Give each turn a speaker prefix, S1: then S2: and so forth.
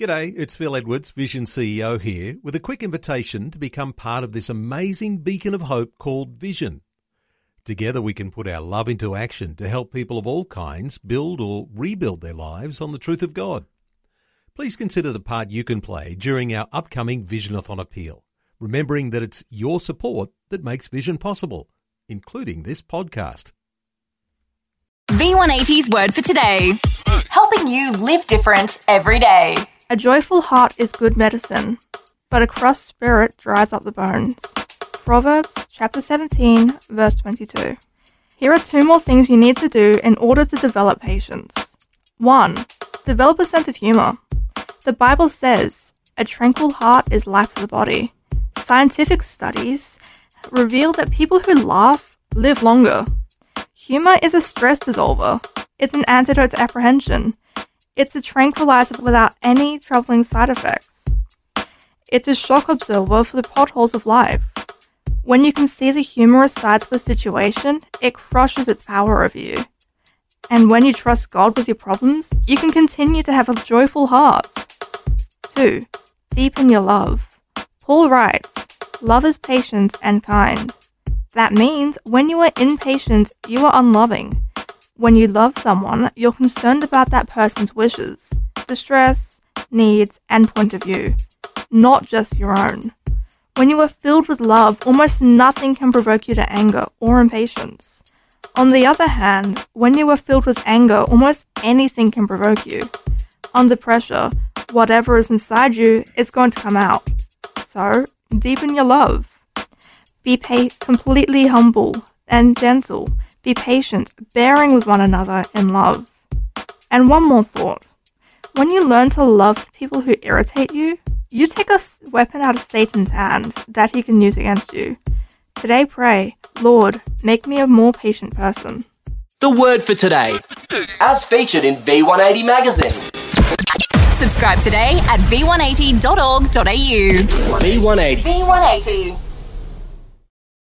S1: G'day, it's Phil Edwards, Vision CEO here, with a quick invitation to become part of this amazing beacon of hope called Vision. Together we can put our love into action to help people of all kinds build or rebuild their lives on the truth of God. Please consider the part you can play during our upcoming Visionathon appeal, remembering that it's your support that makes Vision possible, including this podcast.
S2: V180's word for today, helping you live different every day.
S3: A joyful heart is good medicine, but a crossed spirit dries up the bones. Proverbs chapter 17, verse 22. Here are two more things you need to do in order to develop patience. 1. Develop a sense of humor. The Bible says, a tranquil heart is life to the body. Scientific studies reveal that people who laugh live longer. Humor is a stress dissolver. It's an antidote to apprehension. It's a tranquilizer without any troubling side effects. It's a shock absorber for the potholes of life. When you can see the humorous sides of a situation, it crushes its power over you. And when you trust God with your problems, you can continue to have a joyful heart. 2. Deepen your love. Paul writes, Love is patient and kind. That means when you are impatient, you are unloving. When you love someone, you're concerned about that person's wishes, distress, needs, and point of view, not just your own. When you are filled with love, almost nothing can provoke you to anger or impatience. On the other hand, when you are filled with anger, almost anything can provoke you. Under pressure, whatever is inside you is going to come out. So, deepen your love. Be completely humble and gentle be patient, bearing with one another in love. And one more thought. When you learn to love the people who irritate you, you take a weapon out of Satan's hand that he can use against you. Today pray, Lord, make me a more patient person.
S4: The word for today, as featured in V180 magazine.
S2: Subscribe today at v180.org.au.
S4: V180.
S2: V180.